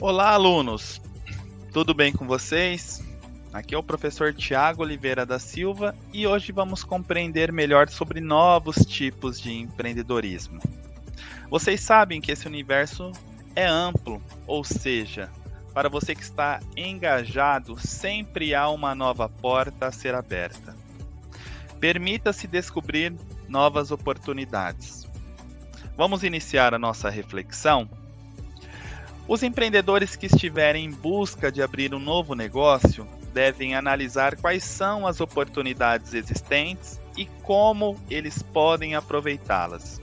Olá, alunos! Tudo bem com vocês? Aqui é o professor Tiago Oliveira da Silva e hoje vamos compreender melhor sobre novos tipos de empreendedorismo. Vocês sabem que esse universo é amplo, ou seja, para você que está engajado, sempre há uma nova porta a ser aberta. Permita-se descobrir novas oportunidades. Vamos iniciar a nossa reflexão? Os empreendedores que estiverem em busca de abrir um novo negócio devem analisar quais são as oportunidades existentes e como eles podem aproveitá-las.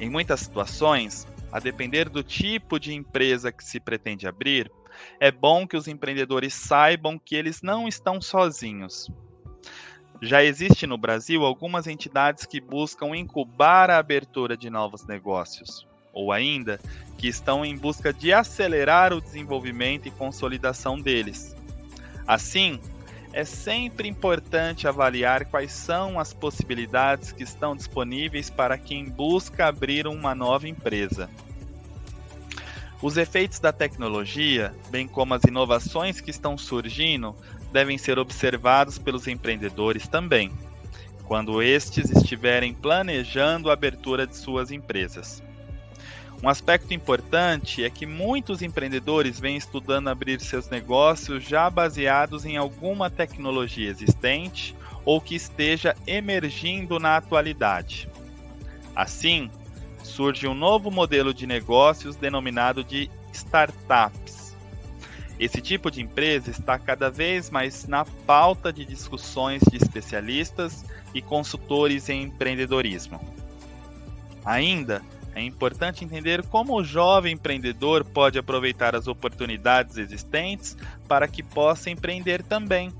Em muitas situações, a depender do tipo de empresa que se pretende abrir, é bom que os empreendedores saibam que eles não estão sozinhos. Já existe no Brasil algumas entidades que buscam incubar a abertura de novos negócios ou ainda que estão em busca de acelerar o desenvolvimento e consolidação deles. Assim, é sempre importante avaliar quais são as possibilidades que estão disponíveis para quem busca abrir uma nova empresa. Os efeitos da tecnologia, bem como as inovações que estão surgindo, devem ser observados pelos empreendedores também, quando estes estiverem planejando a abertura de suas empresas. Um aspecto importante é que muitos empreendedores vêm estudando abrir seus negócios já baseados em alguma tecnologia existente ou que esteja emergindo na atualidade. Assim, surge um novo modelo de negócios denominado de startups. Esse tipo de empresa está cada vez mais na pauta de discussões de especialistas e consultores em empreendedorismo. Ainda, é importante entender como o jovem empreendedor pode aproveitar as oportunidades existentes para que possa empreender também.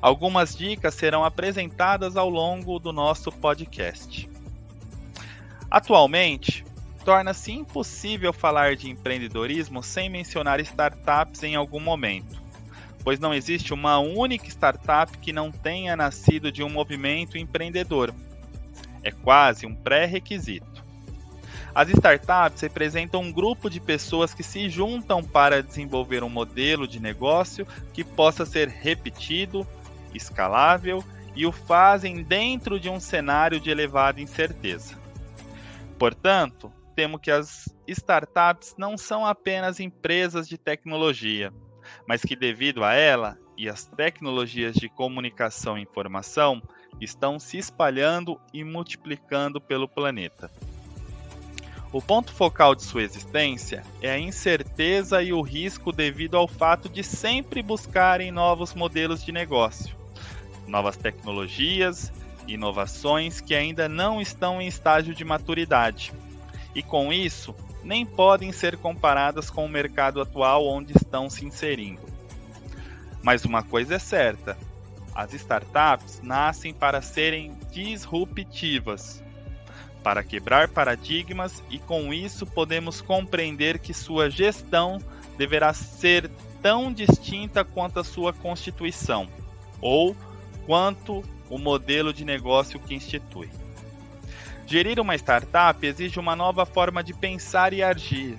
Algumas dicas serão apresentadas ao longo do nosso podcast. Atualmente, torna-se impossível falar de empreendedorismo sem mencionar startups em algum momento, pois não existe uma única startup que não tenha nascido de um movimento empreendedor. É quase um pré-requisito. As startups representam um grupo de pessoas que se juntam para desenvolver um modelo de negócio que possa ser repetido, escalável e o fazem dentro de um cenário de elevada incerteza. Portanto, temo que as startups não são apenas empresas de tecnologia, mas que, devido a ela e as tecnologias de comunicação e informação, estão se espalhando e multiplicando pelo planeta. O ponto focal de sua existência é a incerteza e o risco devido ao fato de sempre buscarem novos modelos de negócio, novas tecnologias, inovações que ainda não estão em estágio de maturidade. E com isso, nem podem ser comparadas com o mercado atual onde estão se inserindo. Mas uma coisa é certa: as startups nascem para serem disruptivas para quebrar paradigmas e com isso podemos compreender que sua gestão deverá ser tão distinta quanto a sua constituição ou quanto o modelo de negócio que institui. Gerir uma startup exige uma nova forma de pensar e agir.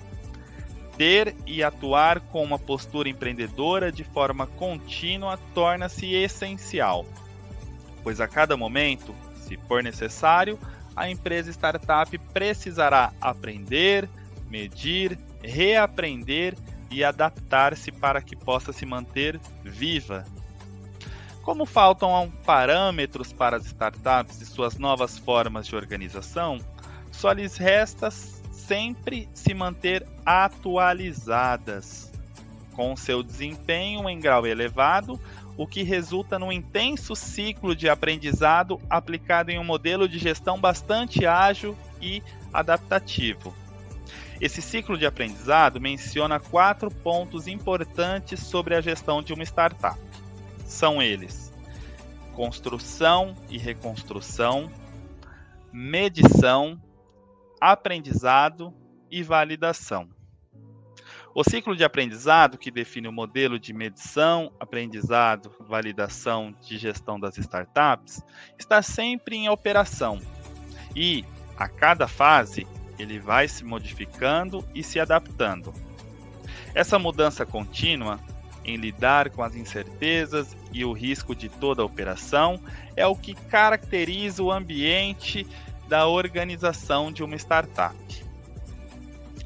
Ter e atuar com uma postura empreendedora de forma contínua torna-se essencial, pois a cada momento, se for necessário, a empresa startup precisará aprender, medir, reaprender e adaptar-se para que possa se manter viva. Como faltam parâmetros para as startups e suas novas formas de organização, só lhes resta sempre se manter atualizadas, com seu desempenho em grau elevado o que resulta num intenso ciclo de aprendizado aplicado em um modelo de gestão bastante ágil e adaptativo. Esse ciclo de aprendizado menciona quatro pontos importantes sobre a gestão de uma startup. São eles: construção e reconstrução, medição, aprendizado e validação. O ciclo de aprendizado, que define o modelo de medição, aprendizado, validação de gestão das startups, está sempre em operação. E, a cada fase, ele vai se modificando e se adaptando. Essa mudança contínua em lidar com as incertezas e o risco de toda a operação é o que caracteriza o ambiente da organização de uma startup.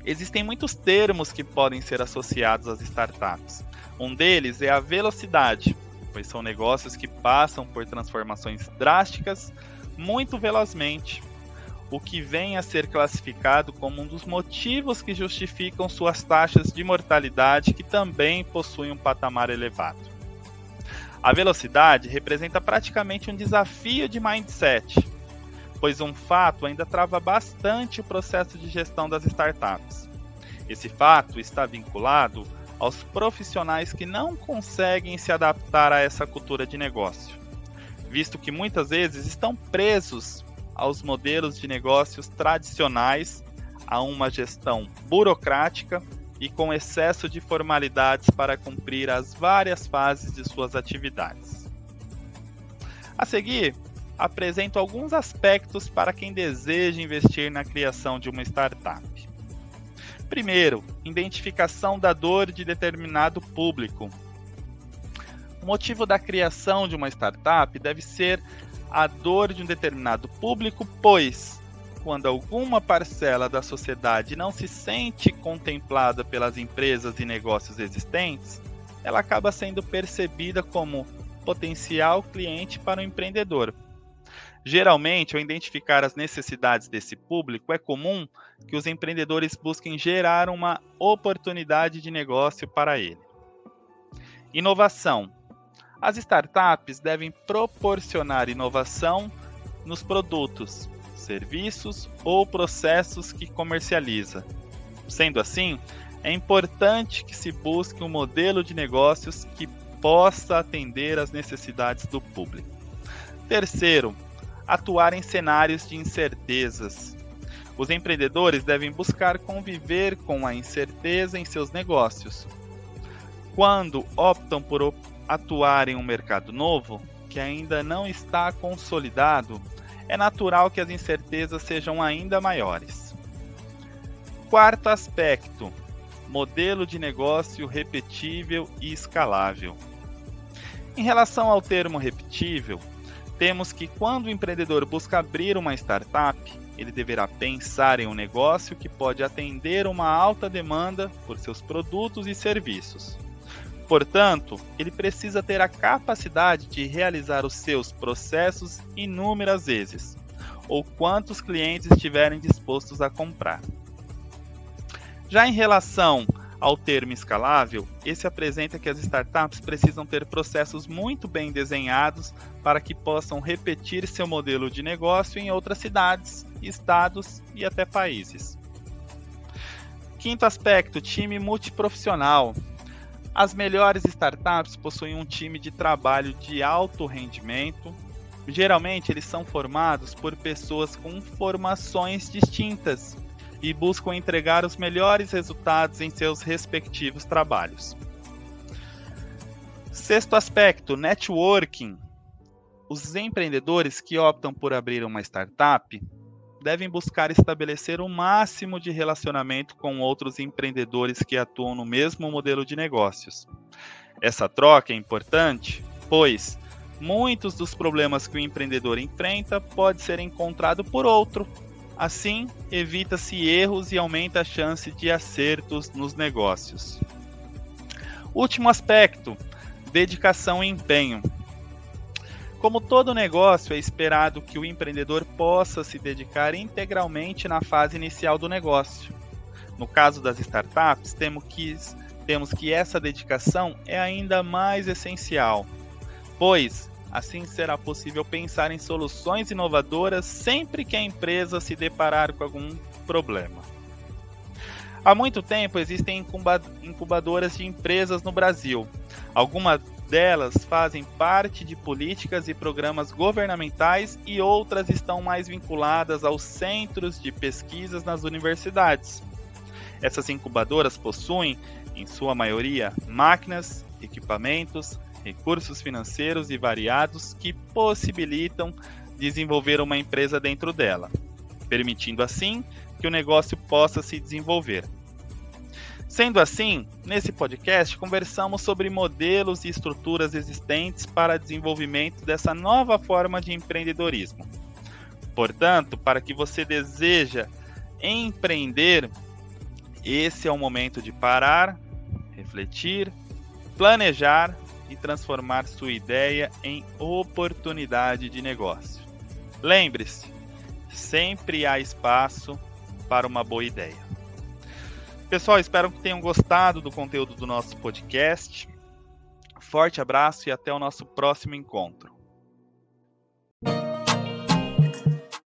Existem muitos termos que podem ser associados às startups. Um deles é a velocidade, pois são negócios que passam por transformações drásticas muito velozmente, o que vem a ser classificado como um dos motivos que justificam suas taxas de mortalidade, que também possuem um patamar elevado. A velocidade representa praticamente um desafio de mindset, pois um fato ainda trava bastante o processo de gestão das startups. Esse fato está vinculado aos profissionais que não conseguem se adaptar a essa cultura de negócio, visto que muitas vezes estão presos aos modelos de negócios tradicionais, a uma gestão burocrática e com excesso de formalidades para cumprir as várias fases de suas atividades. A seguir, apresento alguns aspectos para quem deseja investir na criação de uma startup. Primeiro, identificação da dor de determinado público. O motivo da criação de uma startup deve ser a dor de um determinado público, pois quando alguma parcela da sociedade não se sente contemplada pelas empresas e negócios existentes, ela acaba sendo percebida como potencial cliente para o empreendedor. Geralmente, ao identificar as necessidades desse público, é comum que os empreendedores busquem gerar uma oportunidade de negócio para ele. Inovação as startups devem proporcionar inovação nos produtos, serviços ou processos que comercializa. Sendo assim, é importante que se busque um modelo de negócios que possa atender às necessidades do público. Terceiro, atuar em cenários de incertezas. Os empreendedores devem buscar conviver com a incerteza em seus negócios. Quando optam por atuar em um mercado novo, que ainda não está consolidado, é natural que as incertezas sejam ainda maiores. Quarto aspecto: modelo de negócio repetível e escalável. Em relação ao termo repetível, temos que quando o empreendedor busca abrir uma startup, ele deverá pensar em um negócio que pode atender uma alta demanda por seus produtos e serviços. Portanto, ele precisa ter a capacidade de realizar os seus processos inúmeras vezes, ou quantos clientes estiverem dispostos a comprar. Já em relação ao termo escalável, esse apresenta que as startups precisam ter processos muito bem desenhados para que possam repetir seu modelo de negócio em outras cidades, estados e até países. Quinto aspecto: time multiprofissional. As melhores startups possuem um time de trabalho de alto rendimento. Geralmente, eles são formados por pessoas com formações distintas e buscam entregar os melhores resultados em seus respectivos trabalhos. Sexto aspecto: networking. Os empreendedores que optam por abrir uma startup devem buscar estabelecer o máximo de relacionamento com outros empreendedores que atuam no mesmo modelo de negócios. Essa troca é importante, pois muitos dos problemas que o empreendedor enfrenta pode ser encontrado por outro. Assim, evita-se erros e aumenta a chance de acertos nos negócios. Último aspecto: dedicação e empenho. Como todo negócio, é esperado que o empreendedor possa se dedicar integralmente na fase inicial do negócio. No caso das startups, temos que, temos que essa dedicação é ainda mais essencial, pois assim será possível pensar em soluções inovadoras sempre que a empresa se deparar com algum problema. Há muito tempo existem incubadoras de empresas no Brasil. Algumas delas fazem parte de políticas e programas governamentais e outras estão mais vinculadas aos centros de pesquisas nas universidades. Essas incubadoras possuem, em sua maioria, máquinas, equipamentos, recursos financeiros e variados que possibilitam desenvolver uma empresa dentro dela, permitindo assim que o negócio possa se desenvolver. Sendo assim, nesse podcast conversamos sobre modelos e estruturas existentes para desenvolvimento dessa nova forma de empreendedorismo. Portanto, para que você deseja empreender, esse é o momento de parar, refletir, planejar e transformar sua ideia em oportunidade de negócio. Lembre-se, sempre há espaço para uma boa ideia. Pessoal, espero que tenham gostado do conteúdo do nosso podcast. Forte abraço e até o nosso próximo encontro.